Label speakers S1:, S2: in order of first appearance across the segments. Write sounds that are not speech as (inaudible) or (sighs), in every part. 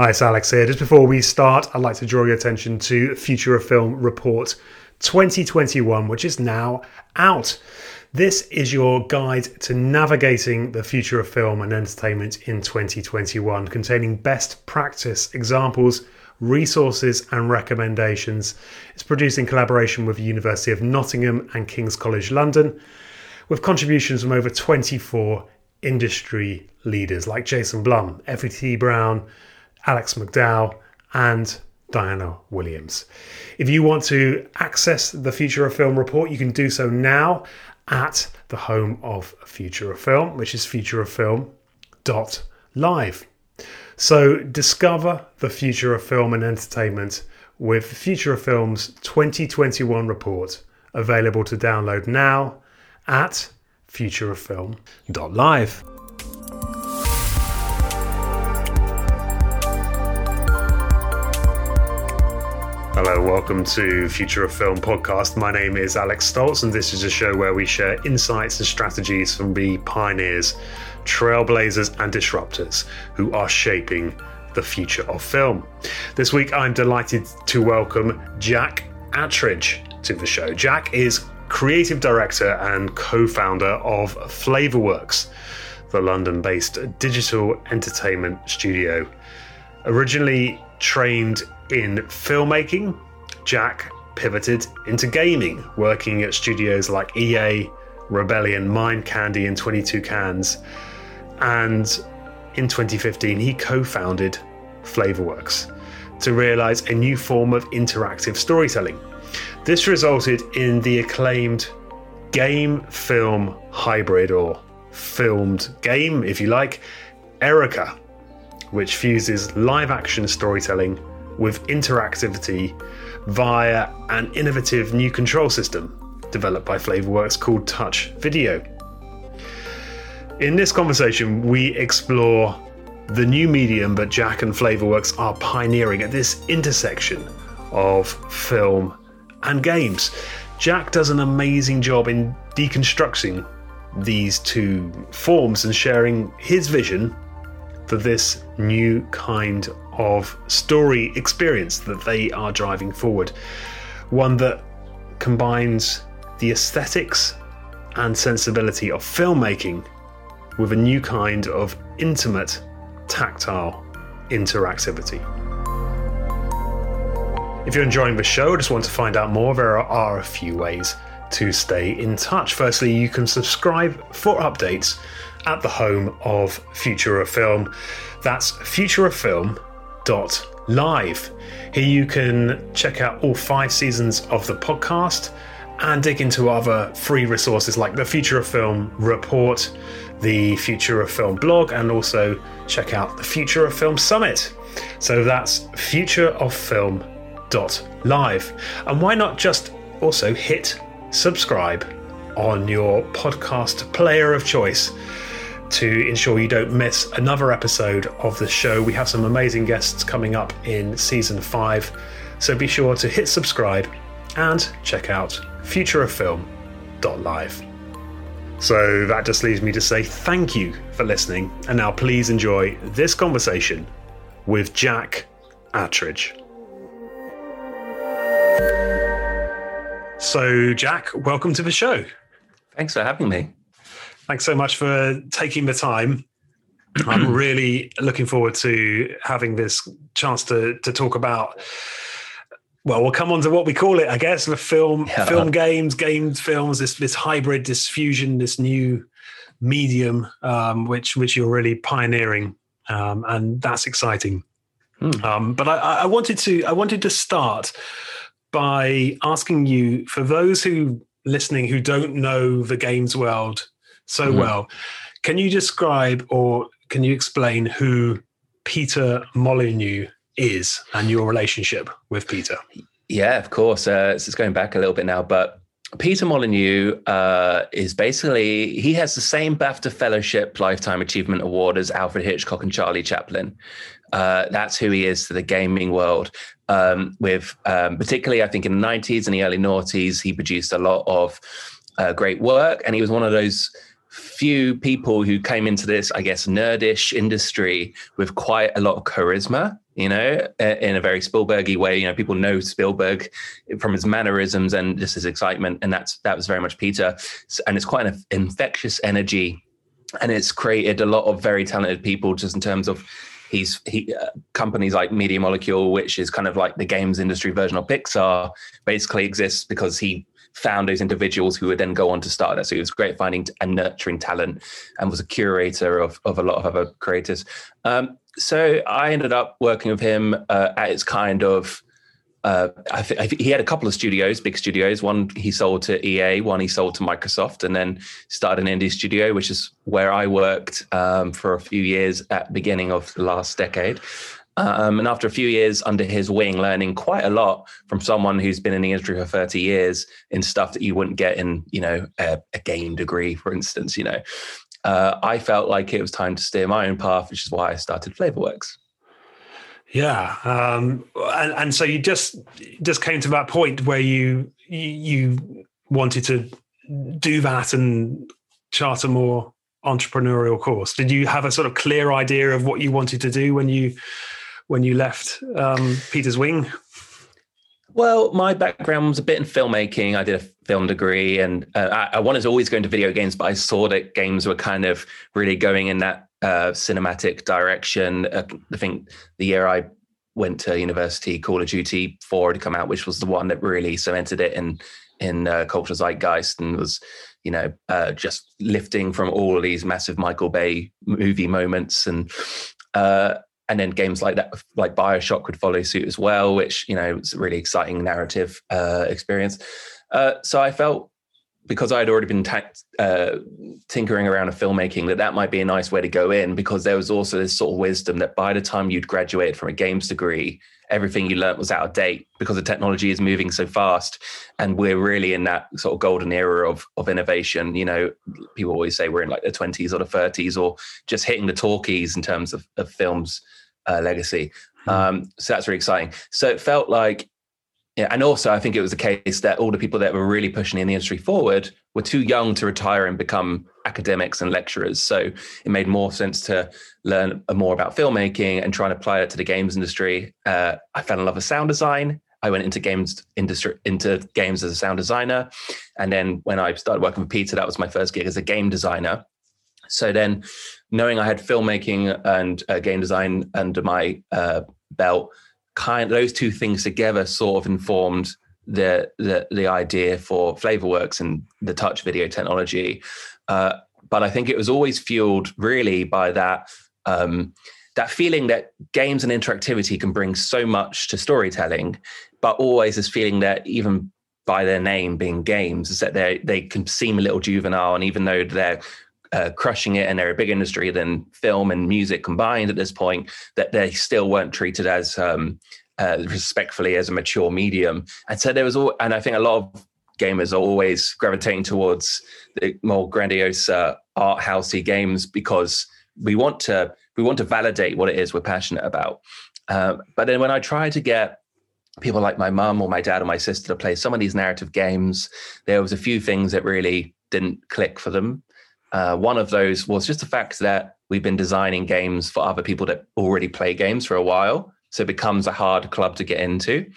S1: Hi, it's Alex here. Just before we start, I'd like to draw your attention to Future of Film Report 2021, which is now out. This is your guide to navigating the future of film and entertainment in 2021, containing best practice examples, resources, and recommendations. It's produced in collaboration with the University of Nottingham and King's College London, with contributions from over 24 industry leaders like Jason Blum, Effie T. Brown, Alex McDowell, and Diana Williams. If you want to access the Future of Film report, you can do so now at the home of Future of Film, which is futureoffilm.live. So discover the future of film and entertainment with Future of Film's 2021 report, available to download now at futureoffilm.live. Hello, welcome to Future of Film podcast. My name is Alex Stolz, and this is a show where we share insights and strategies from the pioneers, trailblazers, and disruptors who are shaping the future of film. This week, I'm delighted to welcome Jack Attridge to the show. Jack is creative director and co founder of Flavourworks, the London based digital entertainment studio. Originally trained in filmmaking, Jack pivoted into gaming, working at studios like EA, Rebellion, Mind Candy, and 22 Cans. And in 2015, he co founded Flavourworks to realize a new form of interactive storytelling. This resulted in the acclaimed game film hybrid, or filmed game, if you like, Erica, which fuses live action storytelling with interactivity via an innovative new control system developed by Flavourworks called Touch Video. In this conversation, we explore the new medium that Jack and Flavourworks are pioneering at this intersection of film and games. Jack does an amazing job in deconstructing these two forms and sharing his vision for this new kind of story experience that they are driving forward. One that combines the aesthetics and sensibility of filmmaking with a new kind of intimate, tactile interactivity. If you're enjoying the show just want to find out more, there are a few ways to stay in touch. Firstly, you can subscribe for updates at the home of Future of Film. That's futureoffilm.live. Here you can check out all five seasons of the podcast and dig into other free resources like the Future of Film report, the Future of Film blog, and also check out the Future of Film Summit. So that's futureoffilm.live. And why not just also hit subscribe on your podcast player of choice? to ensure you don't miss another episode of the show. We have some amazing guests coming up in season five, so be sure to hit subscribe and check out futureoffilm.live. So that just leaves me to say thank you for listening, and now please enjoy this conversation with Jack Attridge. So, Jack, welcome to the show.
S2: Thanks for having me.
S1: Thanks so much for taking the time. (clears throat) I'm really looking forward to having this chance to to talk about. Well, we'll come on to what we call it, I guess, the film, yeah. film games, games, films. This this hybrid, this fusion, this new medium, um, which which you're really pioneering, um, and that's exciting. Mm. Um, but I, I wanted to I wanted to start by asking you for those who listening who don't know the games world so mm-hmm. well. Can you describe or can you explain who Peter Molyneux is and your relationship with Peter?
S2: Yeah, of course. Uh, it's going back a little bit now, but Peter Molyneux uh, is basically he has the same BAFTA Fellowship Lifetime Achievement Award as Alfred Hitchcock and Charlie Chaplin. Uh, that's who he is to the gaming world. Um, with um, particularly, I think in the '90s and the early noughties, he produced a lot of uh, great work, and he was one of those few people who came into this, I guess, nerdish industry with quite a lot of charisma. you know, in a very Spielbergy way. You know, people know Spielberg from his mannerisms and just his excitement, and that's that was very much Peter. And it's quite an infectious energy, and it's created a lot of very talented people just in terms of he's he uh, companies like Media Molecule, which is kind of like the games industry version of Pixar, basically exists because he found those individuals who would then go on to start that. So he was great finding and nurturing talent and was a curator of, of a lot of other creators. Um, so I ended up working with him uh, at its kind of. Uh, I th- I he had a couple of studios, big studios. One he sold to EA, one he sold to Microsoft, and then started an indie studio, which is where I worked um, for a few years at the beginning of the last decade. Um, and after a few years under his wing, learning quite a lot from someone who's been in the industry for 30 years in stuff that you wouldn't get in, you know, a, a game degree, for instance, you know, uh, I felt like it was time to steer my own path, which is why I started Flavourworks.
S1: Yeah, um, and, and so you just just came to that point where you you wanted to do that and chart a more entrepreneurial course. Did you have a sort of clear idea of what you wanted to do when you when you left um, Peter's Wing?
S2: Well, my background was a bit in filmmaking. I did a film degree, and uh, I, I, wanted to always go into video games, but I saw that games were kind of really going in that uh, cinematic direction. Uh, I think the year I went to university, Call of Duty 4 had come out, which was the one that really cemented it in in uh, cultural zeitgeist and was, you know, uh, just lifting from all of these massive Michael Bay movie moments and uh, and then games like that, like Bioshock, would follow suit as well, which you know was a really exciting narrative uh, experience. Uh, so I felt because I had already been ta- uh, tinkering around a filmmaking that that might be a nice way to go in because there was also this sort of wisdom that by the time you'd graduated from a games degree, everything you learnt was out of date because the technology is moving so fast, and we're really in that sort of golden era of of innovation. You know, people always say we're in like the twenties or the thirties, or just hitting the talkies in terms of, of films uh, legacy. Mm. Um, so that's really exciting. So it felt like, yeah, and also I think it was the case that all the people that were really pushing in the industry forward were too young to retire and become academics and lecturers. So it made more sense to learn more about filmmaking and try and apply it to the games industry. Uh, I fell in love with sound design. I went into games industry into games as a sound designer, and then when I started working with Peter, that was my first gig as a game designer. So then, knowing I had filmmaking and uh, game design under my uh, belt, kind those two things together sort of informed the the, the idea for Flavourworks and the touch video technology. Uh, but I think it was always fueled really by that. Um, that feeling that games and interactivity can bring so much to storytelling, but always this feeling that even by their name being games is that they they can seem a little juvenile and even though they're uh, crushing it and they're a big industry than film and music combined at this point, that they still weren't treated as um, uh, respectfully as a mature medium. And so there was, all, and I think a lot of gamers are always gravitating towards the more grandiose uh, art housey games because we want to we want to validate what it is we're passionate about. Um, but then when I try to get people like my mum or my dad or my sister to play some of these narrative games, there was a few things that really didn't click for them. Uh, one of those was just the fact that we've been designing games for other people that already play games for a while. So it becomes a hard club to get into.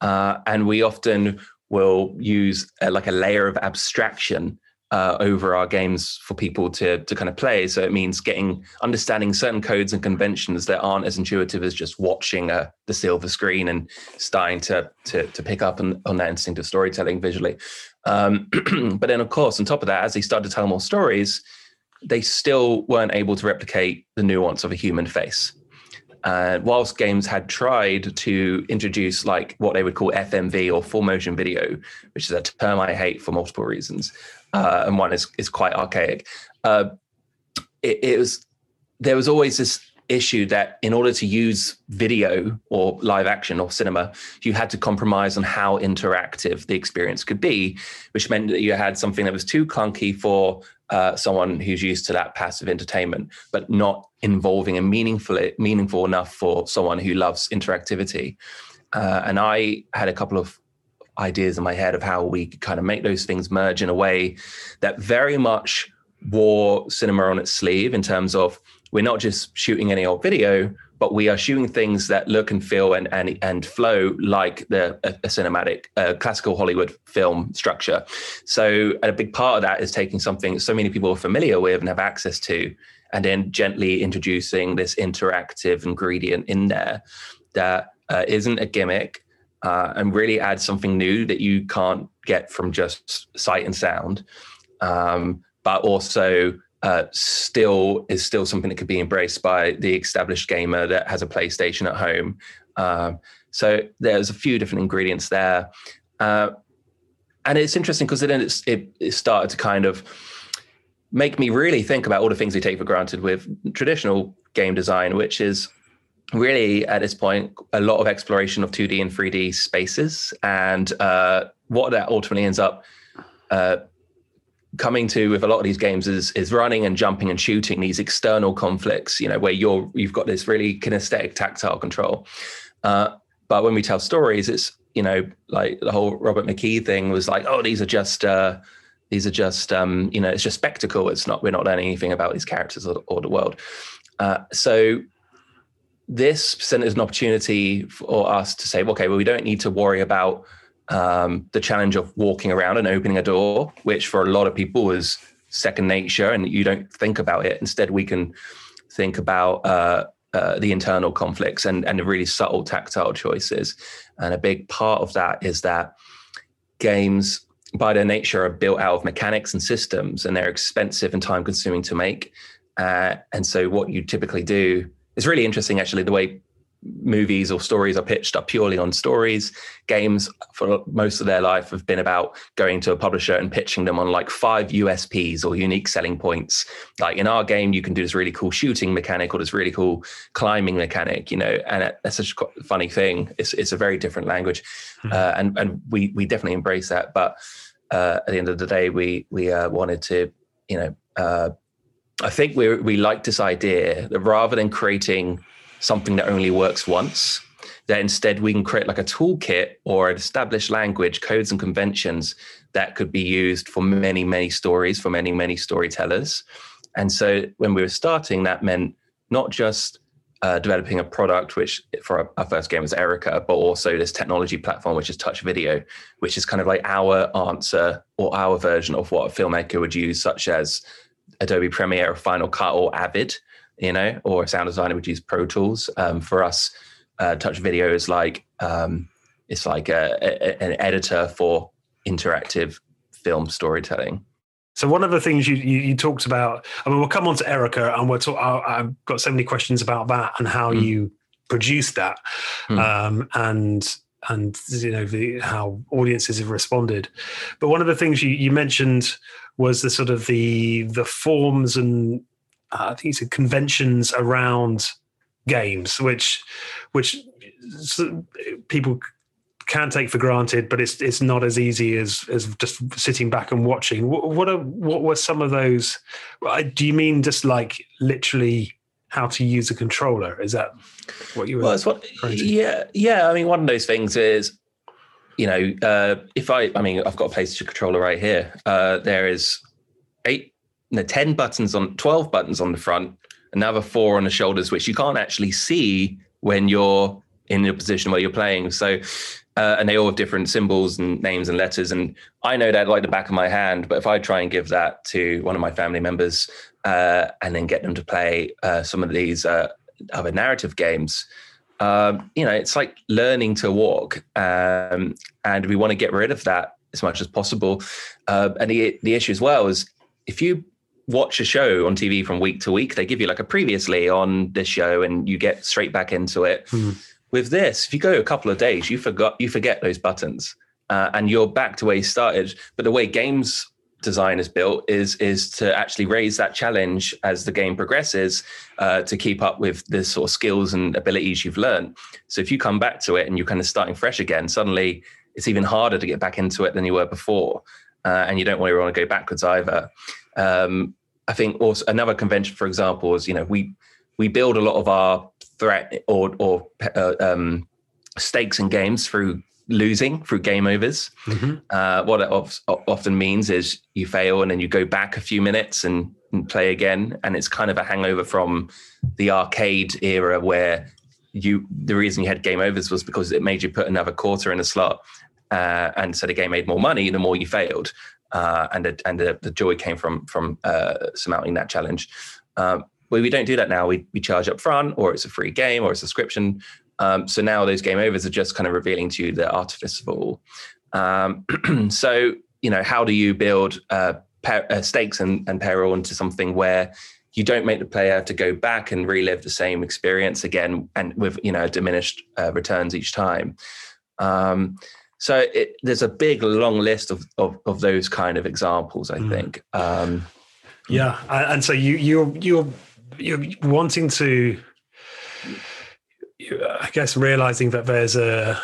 S2: Uh, and we often will use a, like a layer of abstraction uh, over our games for people to to kind of play. So it means getting understanding certain codes and conventions that aren't as intuitive as just watching uh, the silver screen and starting to to, to pick up on, on that instinct of storytelling visually. Um, (clears throat) but then, of course, on top of that, as they started to tell more stories, they still weren't able to replicate the nuance of a human face. Uh, whilst games had tried to introduce like what they would call FMV or full motion video, which is a term I hate for multiple reasons, uh, and one is is quite archaic. Uh, it, it, was there was always this issue that in order to use video or live action or cinema, you had to compromise on how interactive the experience could be, which meant that you had something that was too clunky for uh, someone who's used to that passive entertainment, but not involving and meaningful meaningful enough for someone who loves interactivity. Uh, and I had a couple of ideas in my head of how we could kind of make those things merge in a way that very much wore cinema on its sleeve in terms of we're not just shooting any old video, but we are shooting things that look and feel and and, and flow like the a, a cinematic uh, classical Hollywood film structure. So a big part of that is taking something so many people are familiar with and have access to, and then gently introducing this interactive ingredient in there that uh, not a gimmick uh, and really add something new that you can't get from just sight and sound, um, but also uh, still is still something that could be embraced by the established gamer that has a PlayStation at home. Um, so there's a few different ingredients there, uh, and it's interesting because then it, it started to kind of make me really think about all the things we take for granted with traditional game design, which is really at this point a lot of exploration of 2D and 3D spaces, and uh, what that ultimately ends up uh, coming to with a lot of these games is is running and jumping and shooting these external conflicts. You know, where you're you've got this really kinesthetic tactile control. Uh, but when we tell stories, it's you know like the whole Robert McKee thing was like, oh, these are just. Uh, these are just, um, you know, it's just spectacle. It's not. We're not learning anything about these characters or, or the world. Uh, so this presented an opportunity for us to say, okay, well, we don't need to worry about um, the challenge of walking around and opening a door, which for a lot of people is second nature, and you don't think about it. Instead, we can think about uh, uh, the internal conflicts and and the really subtle tactile choices. And a big part of that is that games, by their nature, are built out of mechanics and systems, and they're expensive and time consuming to make. Uh, and so, what you typically do it's really interesting actually the way movies or stories are pitched are purely on stories. Games for most of their life have been about going to a publisher and pitching them on like five USPs or unique selling points. Like in our game, you can do this really cool shooting mechanic or this really cool climbing mechanic, you know, and that's such a funny thing. It's it's a very different language, mm-hmm. uh, and and we we definitely embrace that. But uh, at the end of the day, we we uh, wanted to, you know. I think we we like this idea that rather than creating something that only works once, that instead we can create like a toolkit or an established language, codes and conventions that could be used for many, many stories, for many, many storytellers. And so when we were starting, that meant not just uh, developing a product, which for our, our, first game was Erica, but also this technology platform, which is Touch Video, which is kind of like our answer or our version of what a filmmaker would use, such as Adobe Premiere or Final Cut or Avid, you know, or a sound designer would use Pro Tools. Um, for us, uh, Touch Video is like um, it's like a, a, an editor for interactive film storytelling.
S1: So one of the things you, you, you talked about, I mean, we'll come on to Erica, and we'll talk. I've got so many questions about that and how mm. you produce that, mm. um, and and you know the, how audiences have responded. But one of the things you, you mentioned was the sort of the the forms and uh, I think it's conventions around games, which which people can take for granted, but it's it's not as easy as as just sitting back and watching. What, what are what were some of those? Do you mean just like literally how to use a controller? Is that what you were?
S2: Well, what, yeah, yeah. I mean, one of those things is you know, uh, if I, I mean, I've got a PlayStation controller right here. Uh, there is eight, no, 10 buttons on, 12 buttons on the front, another four on the shoulders, which you can't actually see when you're in the position where you're playing. So, uh, and they all have different symbols and names and letters. And I know that like the back of my hand, but if I try and give that to one of my family members uh, and then get them to play uh, some of these uh, other narrative games, um, you know, it's like learning to walk, um, and we want to get rid of that as much as possible. Uh, and the the issue as well is if you watch a show on TV from week to week, they give you like a previously on this show, and you get straight back into it. Mm. With this, if you go a couple of days, you forgot you forget those buttons, uh, and you're back to where you started. But the way games design is built is is to actually raise that challenge as the game progresses uh, to keep up with the sort of skills and abilities you've learned. So if you come back to it and you're kind of starting fresh again, suddenly it's even harder to get back into it than you were before, uh, and you don't really want to go backwards either. Um, I think also another convention, for example, is you know we we build a lot of our threat or or uh, um, stakes in games through losing through game overs. Mm-hmm. Uh, what it of, often means is you fail and then you go back a few minutes and and play again. And it's kind of a hangover from the arcade era where you the reason you had game overs was because it made you put another quarter in a slot. Uh, and so the game made more money the more you failed. Uh, and the, and the, the, joy came from from uh, surmounting that challenge. Um, well, we don't do that now. We, we charge up front, or it's a free game, or a subscription. Um, so now those game overs are just kind of revealing to you the artifice of all. Um, (clears throat) so you know, how do you build uh, uh, stakes and, and peril into something where you don't make the player have to go back and relive the same experience again, and with you know diminished uh, returns each time. Um, so it, there's a big long list of, of, of those kind of examples. I mm. think. Um,
S1: yeah, and so you you're you're you're wanting to, I guess, realizing that there's a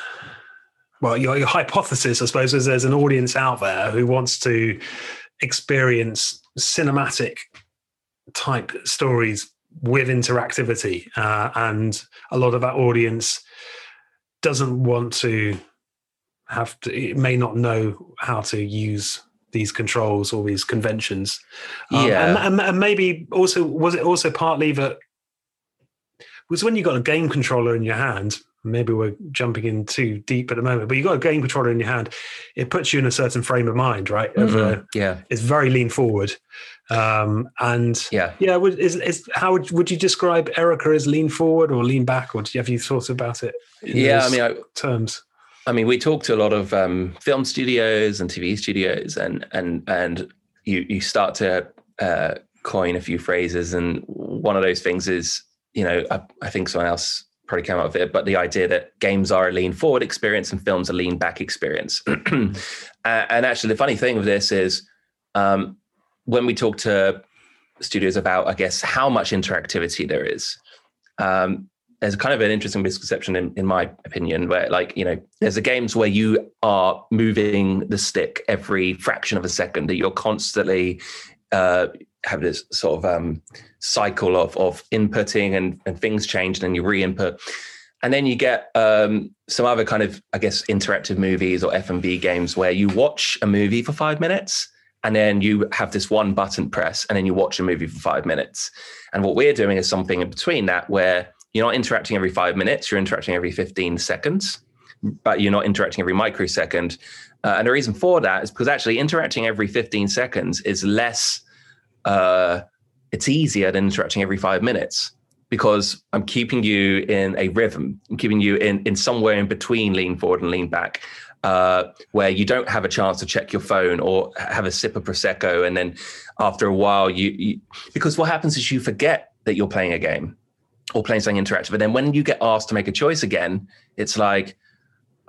S1: well, your, your hypothesis, I suppose, is there's an audience out there who wants to experience cinematic type stories with interactivity, uh, and a lot of that audience doesn't want to have to. It may not know how to use these controls or these conventions.
S2: Um, yeah,
S1: and, and, maybe also was it also partly that was when you got a game controller in your hand maybe we're jumping in too deep at the moment, but you've got a game controller in your hand. It puts you in a certain frame of mind, right?
S2: Mm-hmm. Uh, yeah,
S1: it's very lean forward. Um, and
S2: yeah,
S1: yeah. Would, is, is how would, would you describe Erica as lean forward or lean back, or have you thought about it?
S2: yeah, I mean, I,
S1: terms.
S2: I mean, we talk to a lot of um, film studios and TV studios, and and and you you start to uh, coin a few phrases, and one of those things is, you know, I, I think someone else probably came out of it, but the idea that games are a lean forward experience and films a lean back experience. (clears throat) and actually, the funny thing with this is um, when we talk to studios about, I guess, how much interactivity there is, um, there's kind of an interesting misconception, in, in my opinion, where, like, you know, there's the games where you are moving the stick every fraction of a second, that you're constantly uh, have this sort of um, cycle of of inputting and, and things change, and then you re-input. And then you get um, some other kind of, I guess, interactive movies or FMV games where you watch a movie for five minutes and then you have this one button press and then you watch a movie for five minutes. And what we're doing is something in between that where you're not interacting every five minutes, you're interacting every 15 seconds, but you're not interacting every microsecond. Uh, and the reason for that is because actually interacting every 15 seconds is less uh, it's easier than interacting every five minutes because I'm keeping you in a rhythm. I'm keeping you in, in somewhere in between lean forward and lean back, uh, where you don't have a chance to check your phone or have a sip of prosecco, and then after a while, you, you because what happens is you forget that you're playing a game or playing something interactive, and then when you get asked to make a choice again, it's like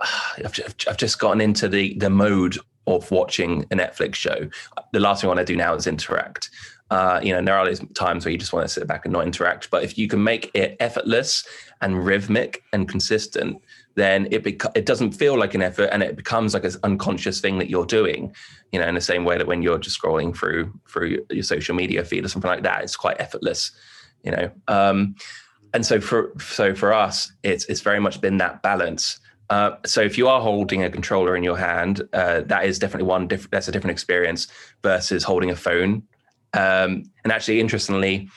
S2: (sighs) I've I've just gotten into the the mode of watching a Netflix show. The last thing I want to do now is interact. Uh, you know, there are times where you just want to sit back and not interact. But if you can make it effortless and rhythmic and consistent, then it it doesn't feel like an effort, and it becomes like an unconscious thing that you're doing. You know, in the same way that when you're just scrolling through through your social media feed or something like that, it's quite effortless. You know, um, and so for so for us, it's it's very much been that balance uh, so if you are holding a controller in your hand, uh, that is definitely one. That's a different experience versus holding a phone. Um, and actually, interestingly,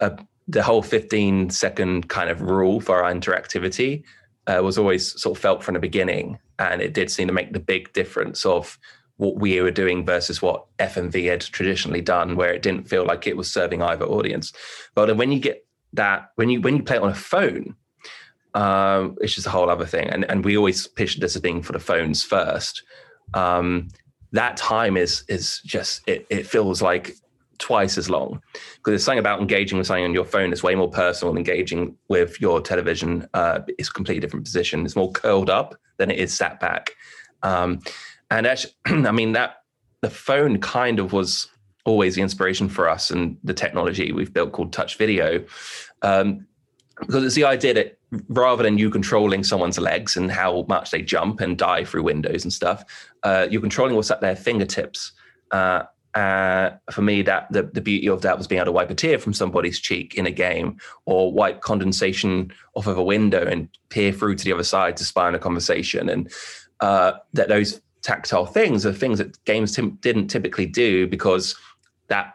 S2: uh, the whole 15 second kind of rule for our interactivity uh, was always sort of felt from the beginning, and it did seem to make the big difference of what we were doing versus what FMV had traditionally done, where it didn't feel like it was serving either audience. But then when you get that, when you when you play it on a phone, um, it's just a whole other thing. And and we always pitched this as being for the phones first. Um, that time is is just it, it feels like twice as long. Because it's something about engaging with something on your phone is way more personal. Than engaging with your television uh, it's a completely different position. It's more curled up than it is sat back. Um, and actually (clears throat) i mean that the phone kind of was always the inspiration for us and the technology we've built called touch video. Um, because it's the idea that rather than you controlling someone's legs and how much they jump and dive through windows and stuff, uh, you're controlling what's at their fingertips. Uh, uh, for me, that the, the beauty of that was being able to wipe a tear from somebody's cheek in a game, or wipe condensation off of a window and peer through to the other side to spy on a conversation, and uh, that those tactile things are things that games t- didn't typically do because that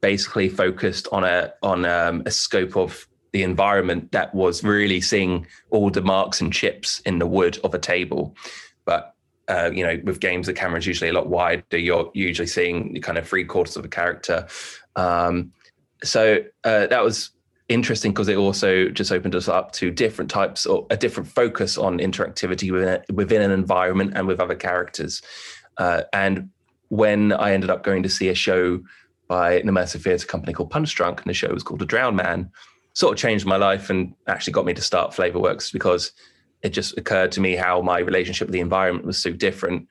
S2: basically focused on a on um, a scope of the environment that was really seeing all the marks and chips in the wood of a table. But uh, you know, with games, the camera is usually a lot wider. You're usually seeing kind of three quarters of a character. Um, so uh, that was interesting because it also just opened us up to different types or a different focus on interactivity within, within an environment and with other characters. Uh, and when I ended up going to see a show by an immersive theatre company called Punchdrunk, and the show was called The Drowned Man, sort of changed my life and actually got me to start Flavourworks because it just occurred to me how my relationship with the environment was so different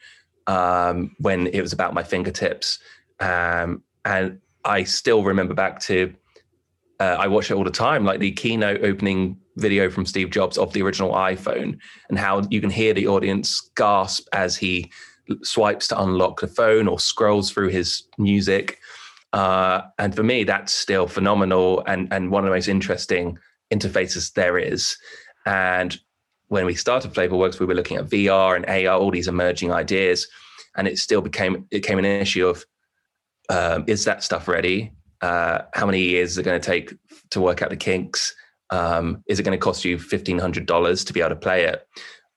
S2: um, when it was about my fingertips. Um, and I still remember back to, uh, I watch it all the time, like the keynote opening video from Steve Jobs of the original iPhone, and how you can hear the audience gasp as he swipes to unlock the phone or scrolls through his music. Uh, and for me, that's still phenomenal and, and one of the most interesting interfaces there is. And when we started Flavourworks, we were looking at VR and AR, all these emerging ideas, and it still became it became an issue of um, is that stuff ready? Uh, how many years is it going to take to work out the kinks? Um, is it going to cost you fifteen hundred dollars to be able to play it?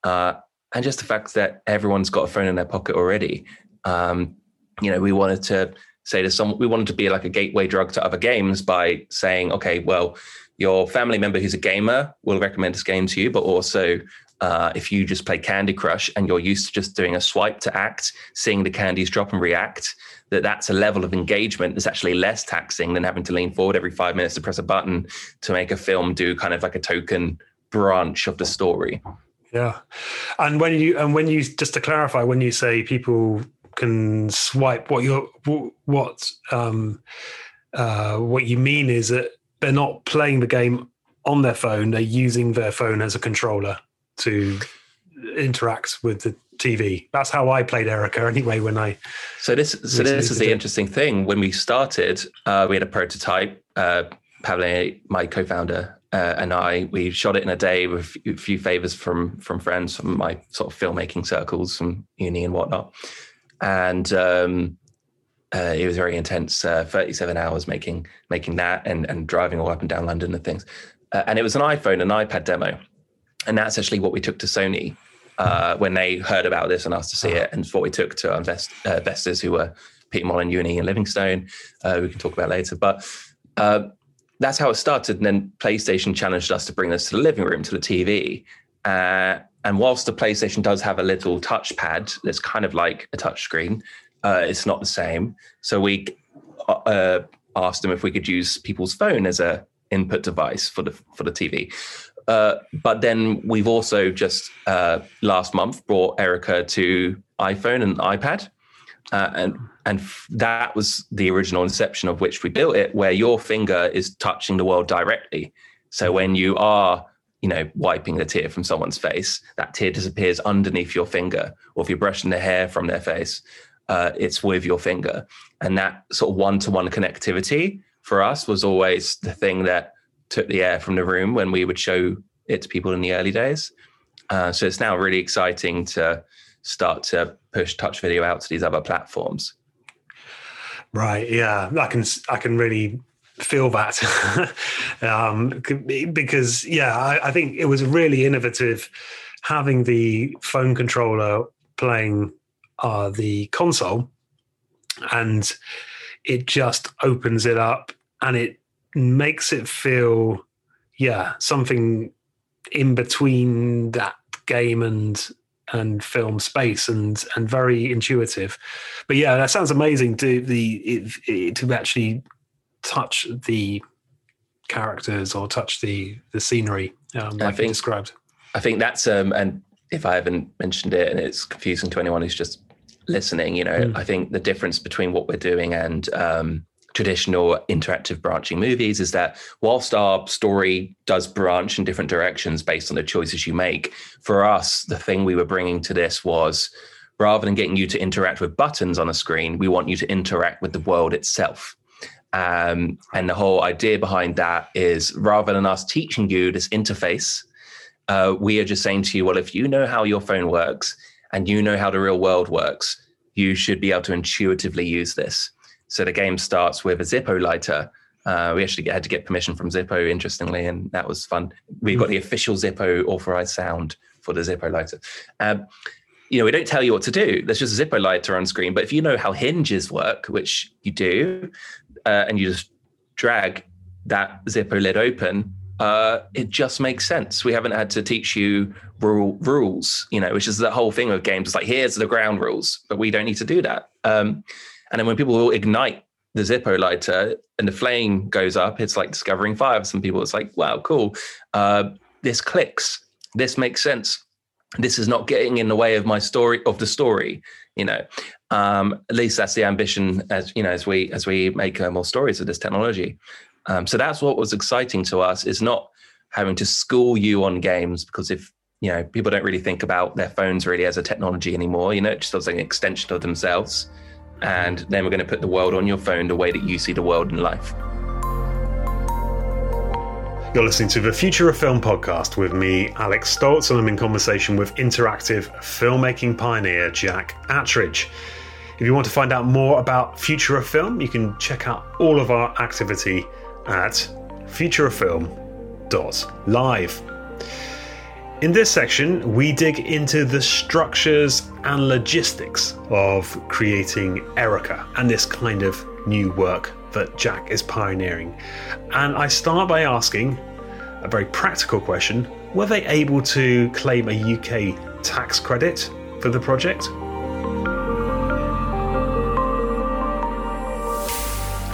S2: Uh, and just the fact that everyone's got a phone in their pocket already. Um, you know, we wanted to say to someone, we wanted to be like a gateway drug to other games by saying, okay, well, your family member who's a gamer will recommend this game to you, but also uh, if you just play Candy Crush and you're used to just doing a swipe to act, seeing the candies drop and react, that that's a level of engagement that's actually less taxing than having to lean forward every five minutes to press a button to make a film do kind of like a token branch of the story.
S1: Yeah, and when you and when you just to clarify, when you say people can swipe, what you're what um, uh, what you mean is that they're not playing the game on their phone; they're using their phone as a controller to interact with the TV. That's how I played Erica anyway. When I
S2: so this so this is the interesting thing. When we started, uh, we had a prototype. Uh, Pavle, my co-founder, uh, and I, we shot it in a day with a few favors from from friends from my sort of filmmaking circles from uni and whatnot. And um, uh, it was very intense. Uh, Thirty-seven hours making making that and and driving all up and down London and things. Uh, and it was an iPhone and iPad demo, and that's actually what we took to Sony uh, when they heard about this and asked to see it, and what we took to our invest, uh, investors who were Peter Molyneux and Livingstone. Uh, we can talk about later, but uh, that's how it started. And then PlayStation challenged us to bring this to the living room, to the TV. Uh, and whilst the PlayStation does have a little touchpad that's kind of like a touchscreen, uh, it's not the same. So we uh, asked them if we could use people's phone as a input device for the for the TV. Uh, but then we've also just uh, last month brought Erica to iPhone and iPad, uh, and and f- that was the original inception of which we built it, where your finger is touching the world directly. So when you are, you know, wiping the tear from someone's face, that tear disappears underneath your finger, or if you're brushing the hair from their face, uh, it's with your finger, and that sort of one-to-one connectivity for us was always the thing that took the air from the room when we would show it to people in the early days. Uh, so it's now really exciting to start to push touch video out to these other platforms.
S1: Right. Yeah, I can. I can really feel that (laughs) um, because yeah, I, I think it was really innovative having the phone controller playing uh, the console, and it just opens it up and it makes it feel yeah something in between that game and and film space and and very intuitive. But yeah that sounds amazing to the it, it, to actually touch the characters or touch the the scenery um, like I think, described
S2: i think that's um and if i haven't mentioned it and it's confusing to anyone who's just listening you know mm. i think the difference between what we're doing and um traditional interactive branching movies is that whilst our story does branch in different directions based on the choices you make, for us, the thing we were bringing to this was rather than getting you to interact with buttons on a screen, we want you to interact with the world itself. Um, and the whole idea behind that is rather than us teaching you this interface, uh, we are just saying to you, well, if you know how your phone works and you know how the real world works, you should be able to intuitively use this. So the game starts with a Zippo lighter. Uh, we actually had to get permission from Zippo, interestingly, and that was fun. We got the official Zippo authorized sound for the Zippo lighter. Um, you know, we don't tell you what to do. There's just a Zippo lighter on screen. But if you know how hinges work, which you do, uh, and you just drag that Zippo lid open, uh, it just makes sense. We haven't had to teach you rule, rules, you know, which is the whole thing of games. It's like, here's the ground rules, but we don't need to do that. Um, and then when people will ignite the Zippo lighter and the flame goes up, it's like discovering fire. For some people, it's like, wow, cool. Uh, this clicks. This makes sense. This is not getting in the way of my story of the story. You know, um, at least that's the ambition as you know as we as we make uh, more stories of this technology. Um, so that's what was exciting to us is not having to school you on games because if you know people don't really think about their phones really as a technology anymore. You know, it just as an extension of themselves and then we're going to put the world on your phone the way that you see the world in life.
S1: You're listening to the Future of Film podcast with me, Alex Stolz, and I'm in conversation with interactive filmmaking pioneer Jack Attridge. If you want to find out more about Future of Film, you can check out all of our activity at futureoffilm.live. In this section, we dig into the structures and logistics of creating Erica and this kind of new work that Jack is pioneering. And I start by asking a very practical question Were they able to claim a UK tax credit for the project?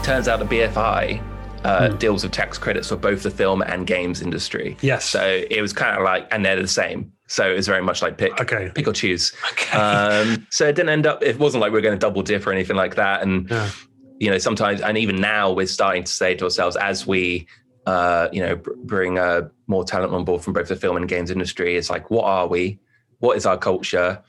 S2: Turns out the BFI uh, mm. deals with tax credits for both the film and games industry.
S1: Yes.
S2: So it was kind of like, and they're the same. So it was very much like pick, okay. pick or choose.
S1: Okay.
S2: Um, so it didn't end up. It wasn't like we are going to double dip or anything like that. And yeah. You know, sometimes, and even now, we're starting to say to ourselves as we, uh, you know, bring uh, more talent on board from both the film and games industry. It's like, what are we? What is our culture?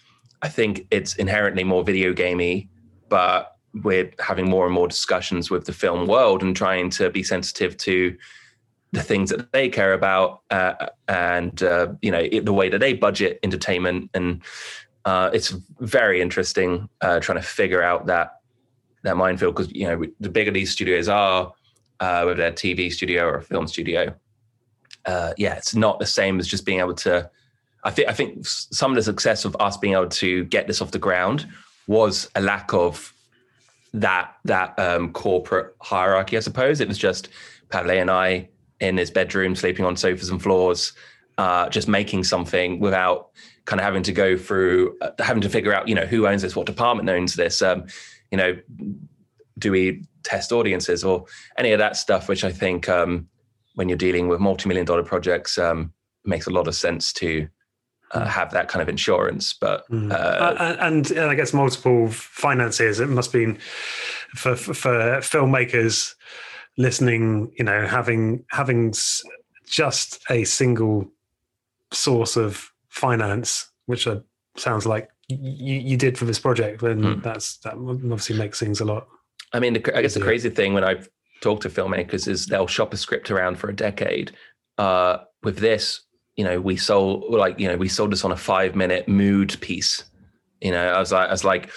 S2: I think it's inherently more video gamey, but we're having more and more discussions with the film world and trying to be sensitive to the things that they care about uh, and uh, you know the way that they budget entertainment and uh, it's very interesting uh, trying to figure out that that minefield because you know the bigger these studios are uh, whether they're a TV studio or a film studio uh, yeah it's not the same as just being able to I think I think some of the success of us being able to get this off the ground was a lack of that that um, corporate hierarchy. I suppose it was just Pavle and I in his bedroom, sleeping on sofas and floors, uh, just making something without kind of having to go through uh, having to figure out, you know, who owns this, what department owns this, um, you know, do we test audiences or any of that stuff, which I think um, when you're dealing with multi-million dollar projects um, makes a lot of sense to uh, have that kind of insurance. But
S1: mm. uh, and, and, I guess multiple financiers. It must be for, for, for filmmakers listening. You know, having having just a single source of finance, which sounds like you, you did for this project, then mm. that's that obviously makes things a lot.
S2: I mean, the, I guess the crazy thing when I've talked to filmmakers is they'll shop a script around for a decade. Uh, with this, you know, we sold like, you know, we sold this on a five minute mood piece. You know, I was like, I was like,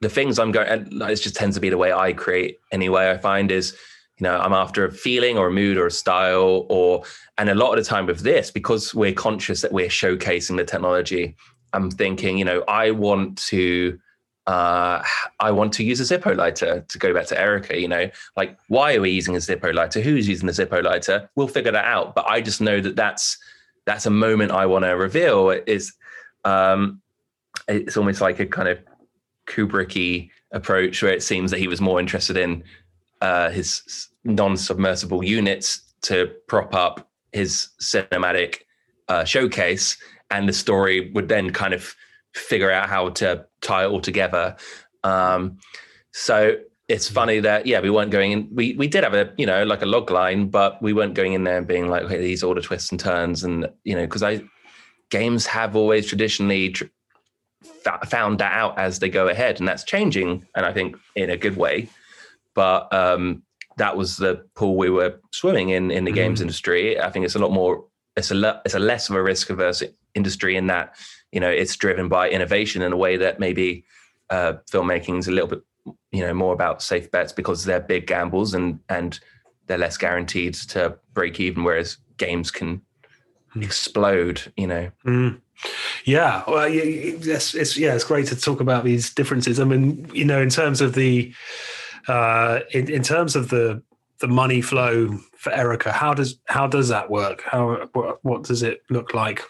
S2: the things I'm going, and it just tends to be the way I create anyway. I find is, you know, I'm after a feeling or a mood or a style, or, and a lot of the time with this, because we're conscious that we're showcasing the technology, I'm thinking, you know, I want to, uh, I want to use a Zippo lighter to go back to Erica. You know, like why are we using a Zippo lighter? Who's using the Zippo lighter? We'll figure that out. But I just know that that's that's a moment I want to reveal. Is um, it's almost like a kind of Kubricky approach where it seems that he was more interested in uh, his non-submersible units to prop up his cinematic uh, showcase, and the story would then kind of figure out how to tie it all together. Um, so it's funny that yeah we weren't going in we we did have a you know like a log line but we weren't going in there and being like okay these are the twists and turns and you know because i games have always traditionally tr- found that out as they go ahead and that's changing and i think in a good way but um that was the pool we were swimming in in the mm. games industry i think it's a lot more it's a le- it's a less of a risk averse industry in that you know it's driven by innovation in a way that maybe uh, filmmaking is a little bit you know more about safe bets because they're big gambles and and they're less guaranteed to break even, whereas games can mm. explode. You know.
S1: Mm. Yeah, well, yes, it's yeah, it's great to talk about these differences. I mean, you know, in terms of the, uh, in, in terms of the the money flow for Erica, how does how does that work? How what, what does it look like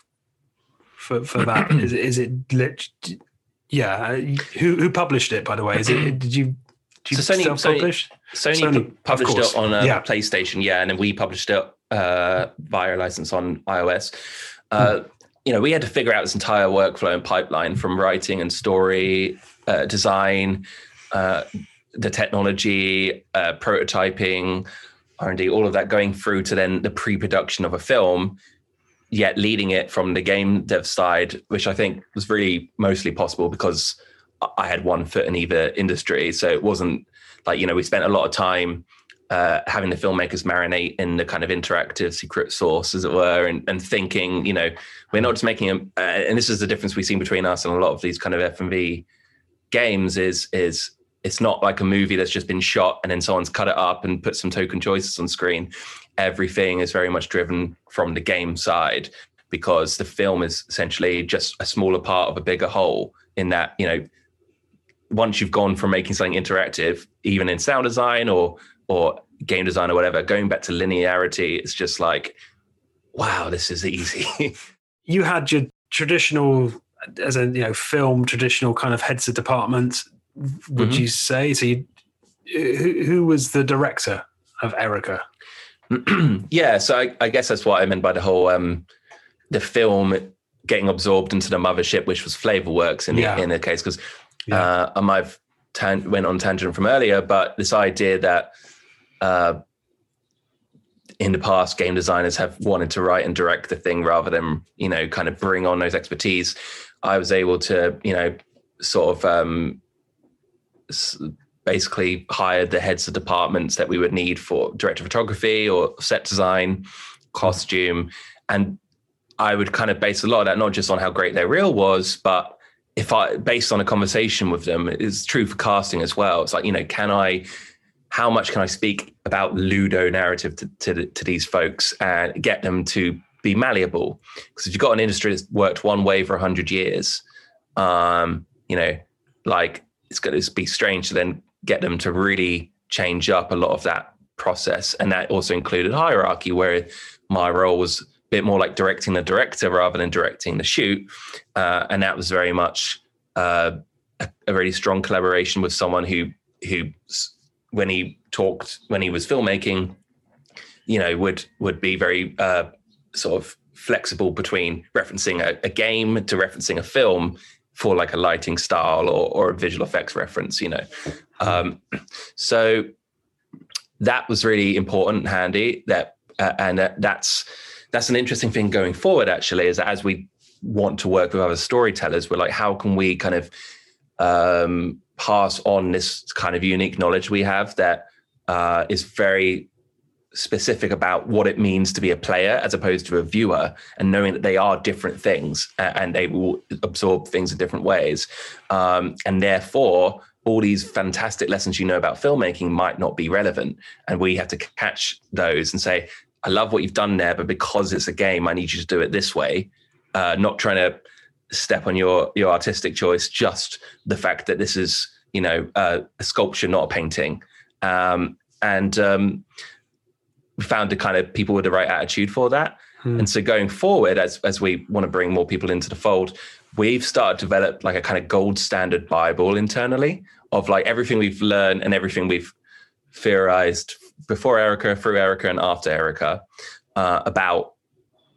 S1: for for that? (clears throat) is it is it lit, yeah? Who who published it by the way? Is it did you
S2: did you so Sony, Sony, Sony, Sony, published it on a yeah. PlayStation, yeah, and then we published it uh, via a license on iOS. Uh, hmm. You know, we had to figure out this entire workflow and pipeline from writing and story uh, design, uh, the technology, uh, prototyping, R and D, all of that going through to then the pre-production of a film. Yet leading it from the game dev side, which I think was really mostly possible because I had one foot in either industry, so it wasn't like you know we spent a lot of time uh, having the filmmakers marinate in the kind of interactive secret sauce, as it were, and, and thinking, you know, we're not just making a, uh, and this is the difference we've seen between us and a lot of these kind of FMV games is is it's not like a movie that's just been shot and then someone's cut it up and put some token choices on screen. Everything is very much driven from the game side because the film is essentially just a smaller part of a bigger whole. In that, you know, once you've gone from making something interactive, even in sound design or or game design or whatever, going back to linearity, it's just like, wow, this is easy. (laughs)
S1: you had your traditional, as a you know, film traditional kind of heads of department. Would mm-hmm. you say? So, you, who, who was the director of Erica? (clears throat)
S2: yeah, so I, I, guess that's what I meant by the whole um, the film getting absorbed into the mothership, which was Flavourworks in yeah. the in the case because yeah. Uh, I might have tan- went on tangent from earlier, but this idea that uh, in the past, game designers have wanted to write and direct the thing rather than you know kind of bring on those expertise. I was able to you know sort of um, basically hired the heads of departments that we would need for director of photography or set design, costume, and I would kind of base a lot of that not just on how great their reel was, but if I based on a conversation with them, it's true for casting as well. It's like you know, can I? How much can I speak about ludonarrative to, to, to these folks and get them to be malleable? Because if you've got an industry that's worked one way for hundred years, um, you know, like it's going to be strange to then get them to really change up a lot of that process, and that also included hierarchy, where my role was a bit more like directing the director rather than directing the shoot. Uh, and that was very much uh, a, a, really strong collaboration with someone who who when he talked when he was filmmaking, you know, would would be very uh, sort of flexible between referencing a, a, game to referencing a film for like a lighting style or, or a visual effects reference, you know. Um, so that was really important and handy. That uh, and that's that's an interesting thing going forward actually is that as we want to work with other storytellers we're like how can we kind of um, pass on this kind of unique knowledge we have that uh, is very specific about what it means to be a player as opposed to a viewer and knowing that they are different things and they will absorb things in different ways um, and therefore all these fantastic lessons you know about filmmaking might not be relevant and we have to catch those and say I love what you've done there, but because it's a game, I need you to do it this way. Uh, not trying to step on your your artistic choice, just the fact that this is you know uh, a sculpture, not a painting. Um, and um, found the kind of people with the right attitude for that. Hmm. And so going forward, as as we want to bring more people into the fold, we've started to develop like a kind of gold standard Bible internally of like everything we've learned and everything we've theorized before Erica, through Erica, and after Erica uh, about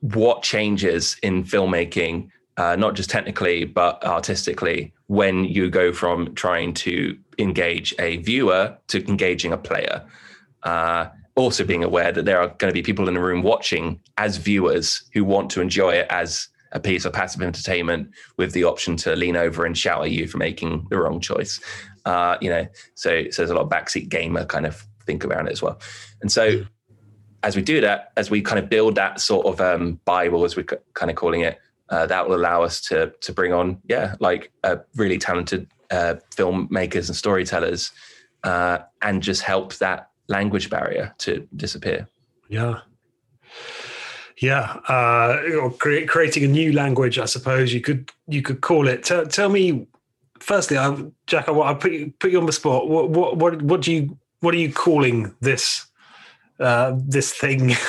S2: what changes in filmmaking, uh, not just technically, but artistically, when you go from trying to engage a viewer to engaging a player. Uh, also, being aware that there are going to be people in the room watching as viewers who want to enjoy it as a piece of passive entertainment with the option to lean over and shout at you for making the wrong choice. Uh, you know, so, so there's a lot of backseat gamer kind of think around it as well. And so as we do that, as we kind of build that sort of um, Bible, as we're kind of calling it, uh, that will allow us to to bring on, yeah, like a really talented uh, filmmakers and storytellers, uh, and just help that language barrier to disappear.
S1: Yeah. Yeah, uh, or create, creating a new language, I suppose you could you could call it. Tell, tell me, firstly, I, Jack, I, I put you put you on the spot. What what what what do you what are you calling this uh, this thing? (laughs)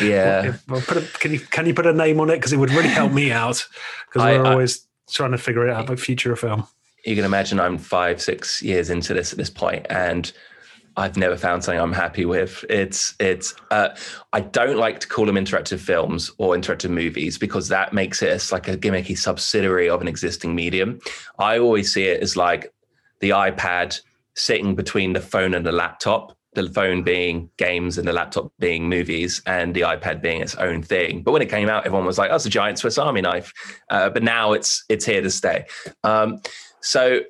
S2: Yeah,
S1: put a, can you can you put a name on it because it would really help me (laughs) out because we're I, always trying to figure it out about future of film.
S2: You can imagine I'm five six years into this at this point, and I've never found something I'm happy with. It's it's uh, I don't like to call them interactive films or interactive movies because that makes it like a gimmicky subsidiary of an existing medium. I always see it as like the iPad sitting between the phone and the laptop. The phone being games and the laptop being movies, and the iPad being its own thing. But when it came out, everyone was like, "Oh, a giant Swiss Army knife." Uh, but now it's it's here to stay. Um, so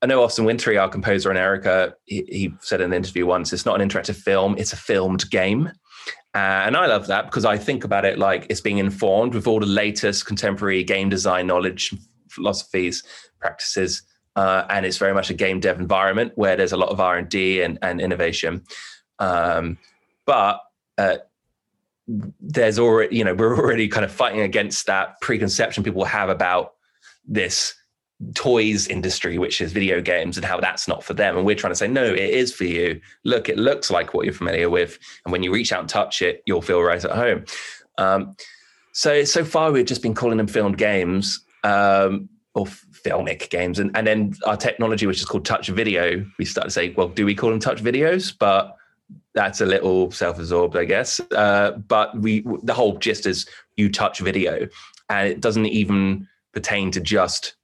S2: I know Austin Wintory, our composer and Erica, he, he, said in an interview once, it's not an interactive film, it's a filmed game. Uh, and I love that because I think about it like it's being informed with all the latest contemporary game design knowledge, philosophies, practices. Uh, and it's very much a game dev environment where there's a lot of R&D and, and innovation. Um, but uh, there's already, you know, we're already kind of fighting against that preconception people have about this toys industry, which is video games, and how that's not for them. And we're trying to say, no, it is for you. Look, it looks like what you're familiar with. And when you reach out and touch it, you'll feel right at home. Um, so, so far, we've just been calling them filmed games um, or filmic games. And, and then our technology, which is called touch video, we start to say, well, do we call them touch videos? But that's a little self-absorbed, I guess. Uh, but we, the whole gist is you touch video, and it doesn't even pertain to just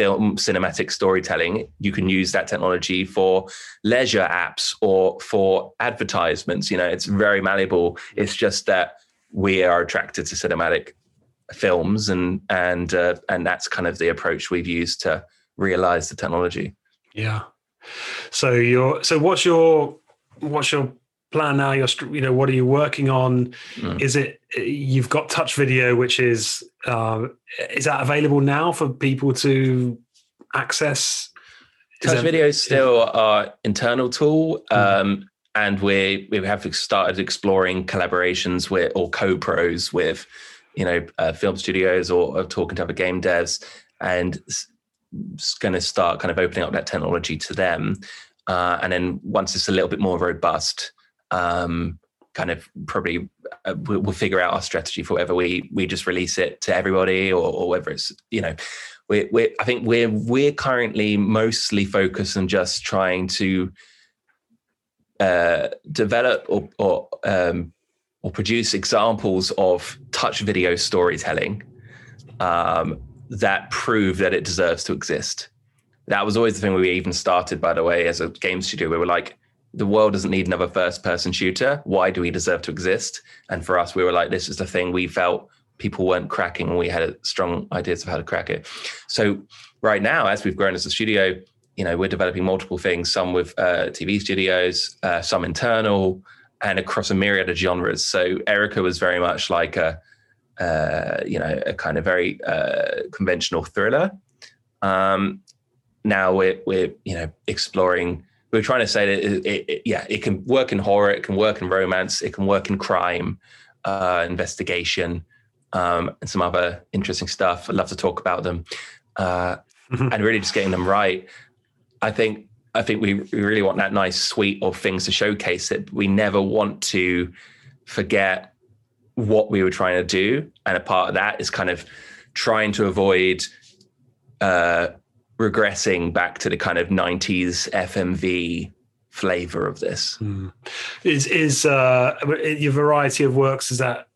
S2: film cinematic storytelling, you can use that technology for leisure apps or for advertisements. You know, it's very malleable. It's just that we are attracted to cinematic films, and and uh, and that's kind of the approach we've used to realize the technology.
S1: Yeah. So you're so what's your what's your plan now you're you know what are you working on mm. is it you've got touch video which is uh, is that available now for people to access
S2: touch video is still our internal tool mm. um, and we we have started exploring collaborations with or co-pros with you know uh, film studios or, or, talking to other game devs and going to start kind of opening up that technology to them uh, and then once it's a little bit more robust um, kind of probably uh, we'll, figure out our strategy for whether we we just release it to everybody or, or whether it's you know we we I think we're we're currently mostly focused on just trying to uh, develop or or um, or produce examples of touch video storytelling um, that prove that it deserves to exist. That was always the thing we even started, by the way, as a game studio. We were like, the world doesn't need another first person shooter. Why do we deserve to exist? And for us, we were like, this is the thing we felt people weren't cracking and we had strong ideas of how to crack it. So right now, as we've grown as a studio, you know, we're developing multiple things, some with uh, TV studios, uh, some internal, and across a myriad of genres. So Erica was very much like a, uh, you know, a kind of very uh, conventional thriller. Um, now we're, we're, you know, exploring we're trying to say that it, it, it, yeah, it can work in horror, it can work in romance, it can work in crime, uh, investigation, um, and some other interesting stuff. I'd love to talk about them, uh, mm-hmm. and really just getting them right. I think I think we, we really want that nice suite of things to showcase it. We never want to forget what we were trying to do, and a part of that is kind of trying to avoid uh, regressing back to the kind of 90s FMV flavor of this.
S1: Mm. Is is uh, your variety of works is that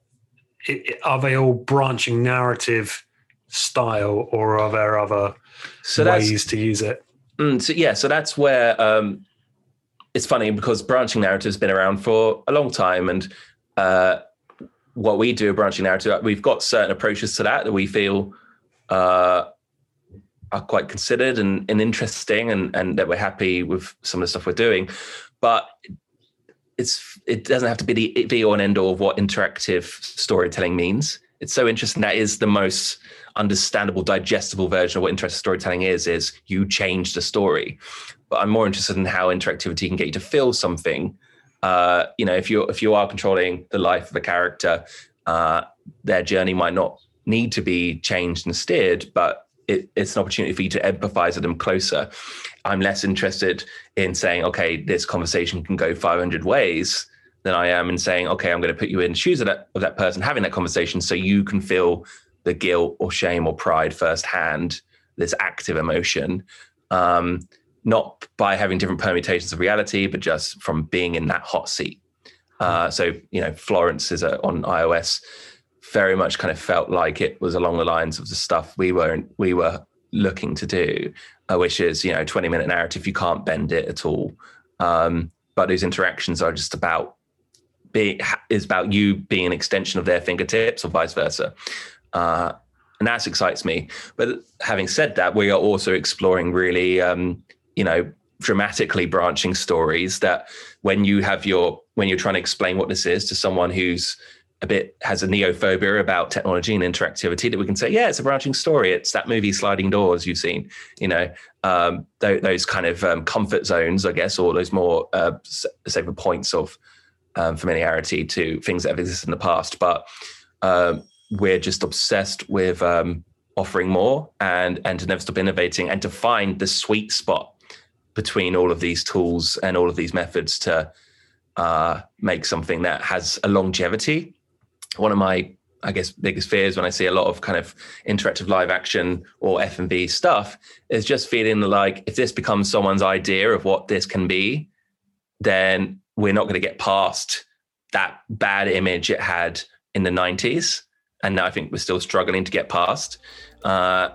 S1: are they all branching narrative style or are there other so ways to use it?
S2: Mm, so yeah, so that's where um, it's funny because branching narrative has been around for a long time and uh, what we do branching narrative we've got certain approaches to that that we feel uh, are quite considered and, and interesting and, and that we're happy with some of the stuff we're doing. But it's it doesn't have to be the be or end all of what interactive storytelling means. it's so interesting. That is the most understandable, digestible version of what interactive storytelling is. Is you change the story, but I'm more interested in how interactivity can get you to feel something. Uh, you know, if you if you are controlling the life of a character, uh, their journey might not need to be changed and steered, but it, it's an opportunity for you to empathize with them closer. I'm less interested in saying, okay, this conversation can go 500 ways than I am in saying, okay, I'm going to put you in the shoes of that, of that person having that conversation so you can feel the guilt or shame or pride firsthand, this active emotion, um, not by having different permutations of reality, but just from being in that hot seat. Uh, so, you know, Florence is a, on iOS very much kind of felt like it was along the lines of the stuff we were we were looking to do, uh, which is you know 20 minute narrative. You can't bend it at all, um, but those interactions are just about be is about you being an extension of their fingertips or vice versa. Uh, and that excites me. But having said that, we are also exploring really, um, you know, dramatically branching stories that when you have your when you're trying to explain what this is to someone who's a bit has a neophobia about technology and interactivity that we can say, yeah, it's a branching story. It's that movie Sliding Doors you've seen, you know, um, th- those kind of um, comfort zones, I guess, or those more uh, safer points of um, familiarity to things that have existed in the past. But uh, we're just obsessed with um, offering more and and to never stop innovating and to find the sweet spot between all of these tools and all of these methods to uh, make something that has a longevity. One of my I guess biggest fears when I see a lot of kind of interactive live action or FMV stuff is just feeling like if this becomes someone's idea of what this can be, then we're not going to get past that bad image it had in the 90s and i think we're still struggling to get past. Uh,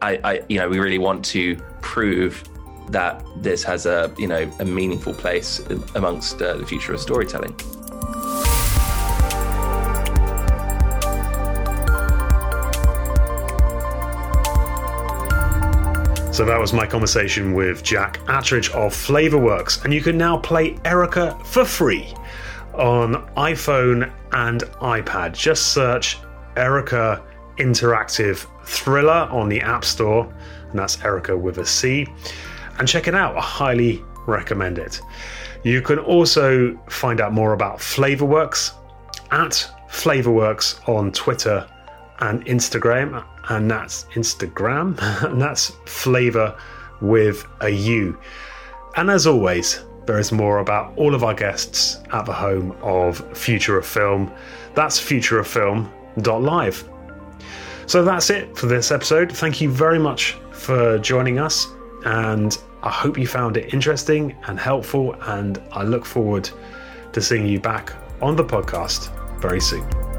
S2: I, I, you know we really want to prove that this has a you know a meaningful place amongst uh, the future of storytelling
S1: So that was my conversation with Jack Attridge of Flavourworks, and you can now play Erica for free on iPhone and iPad. Just search Erica Interactive Thriller on the App Store, and that's Erica with a C, and check it out. I highly recommend it. You can also find out more about Flavourworks at Flavourworks on Twitter and Instagram, and that's Instagram, (laughs) and that's flavor with a U. And as always, there is more about all of our guests at the home of Future of Film. That's futureoffilm.live. So that's it for this episode. Thank you very much for joining us, and I hope you found it interesting and helpful. And I look forward to seeing you back on the podcast very soon.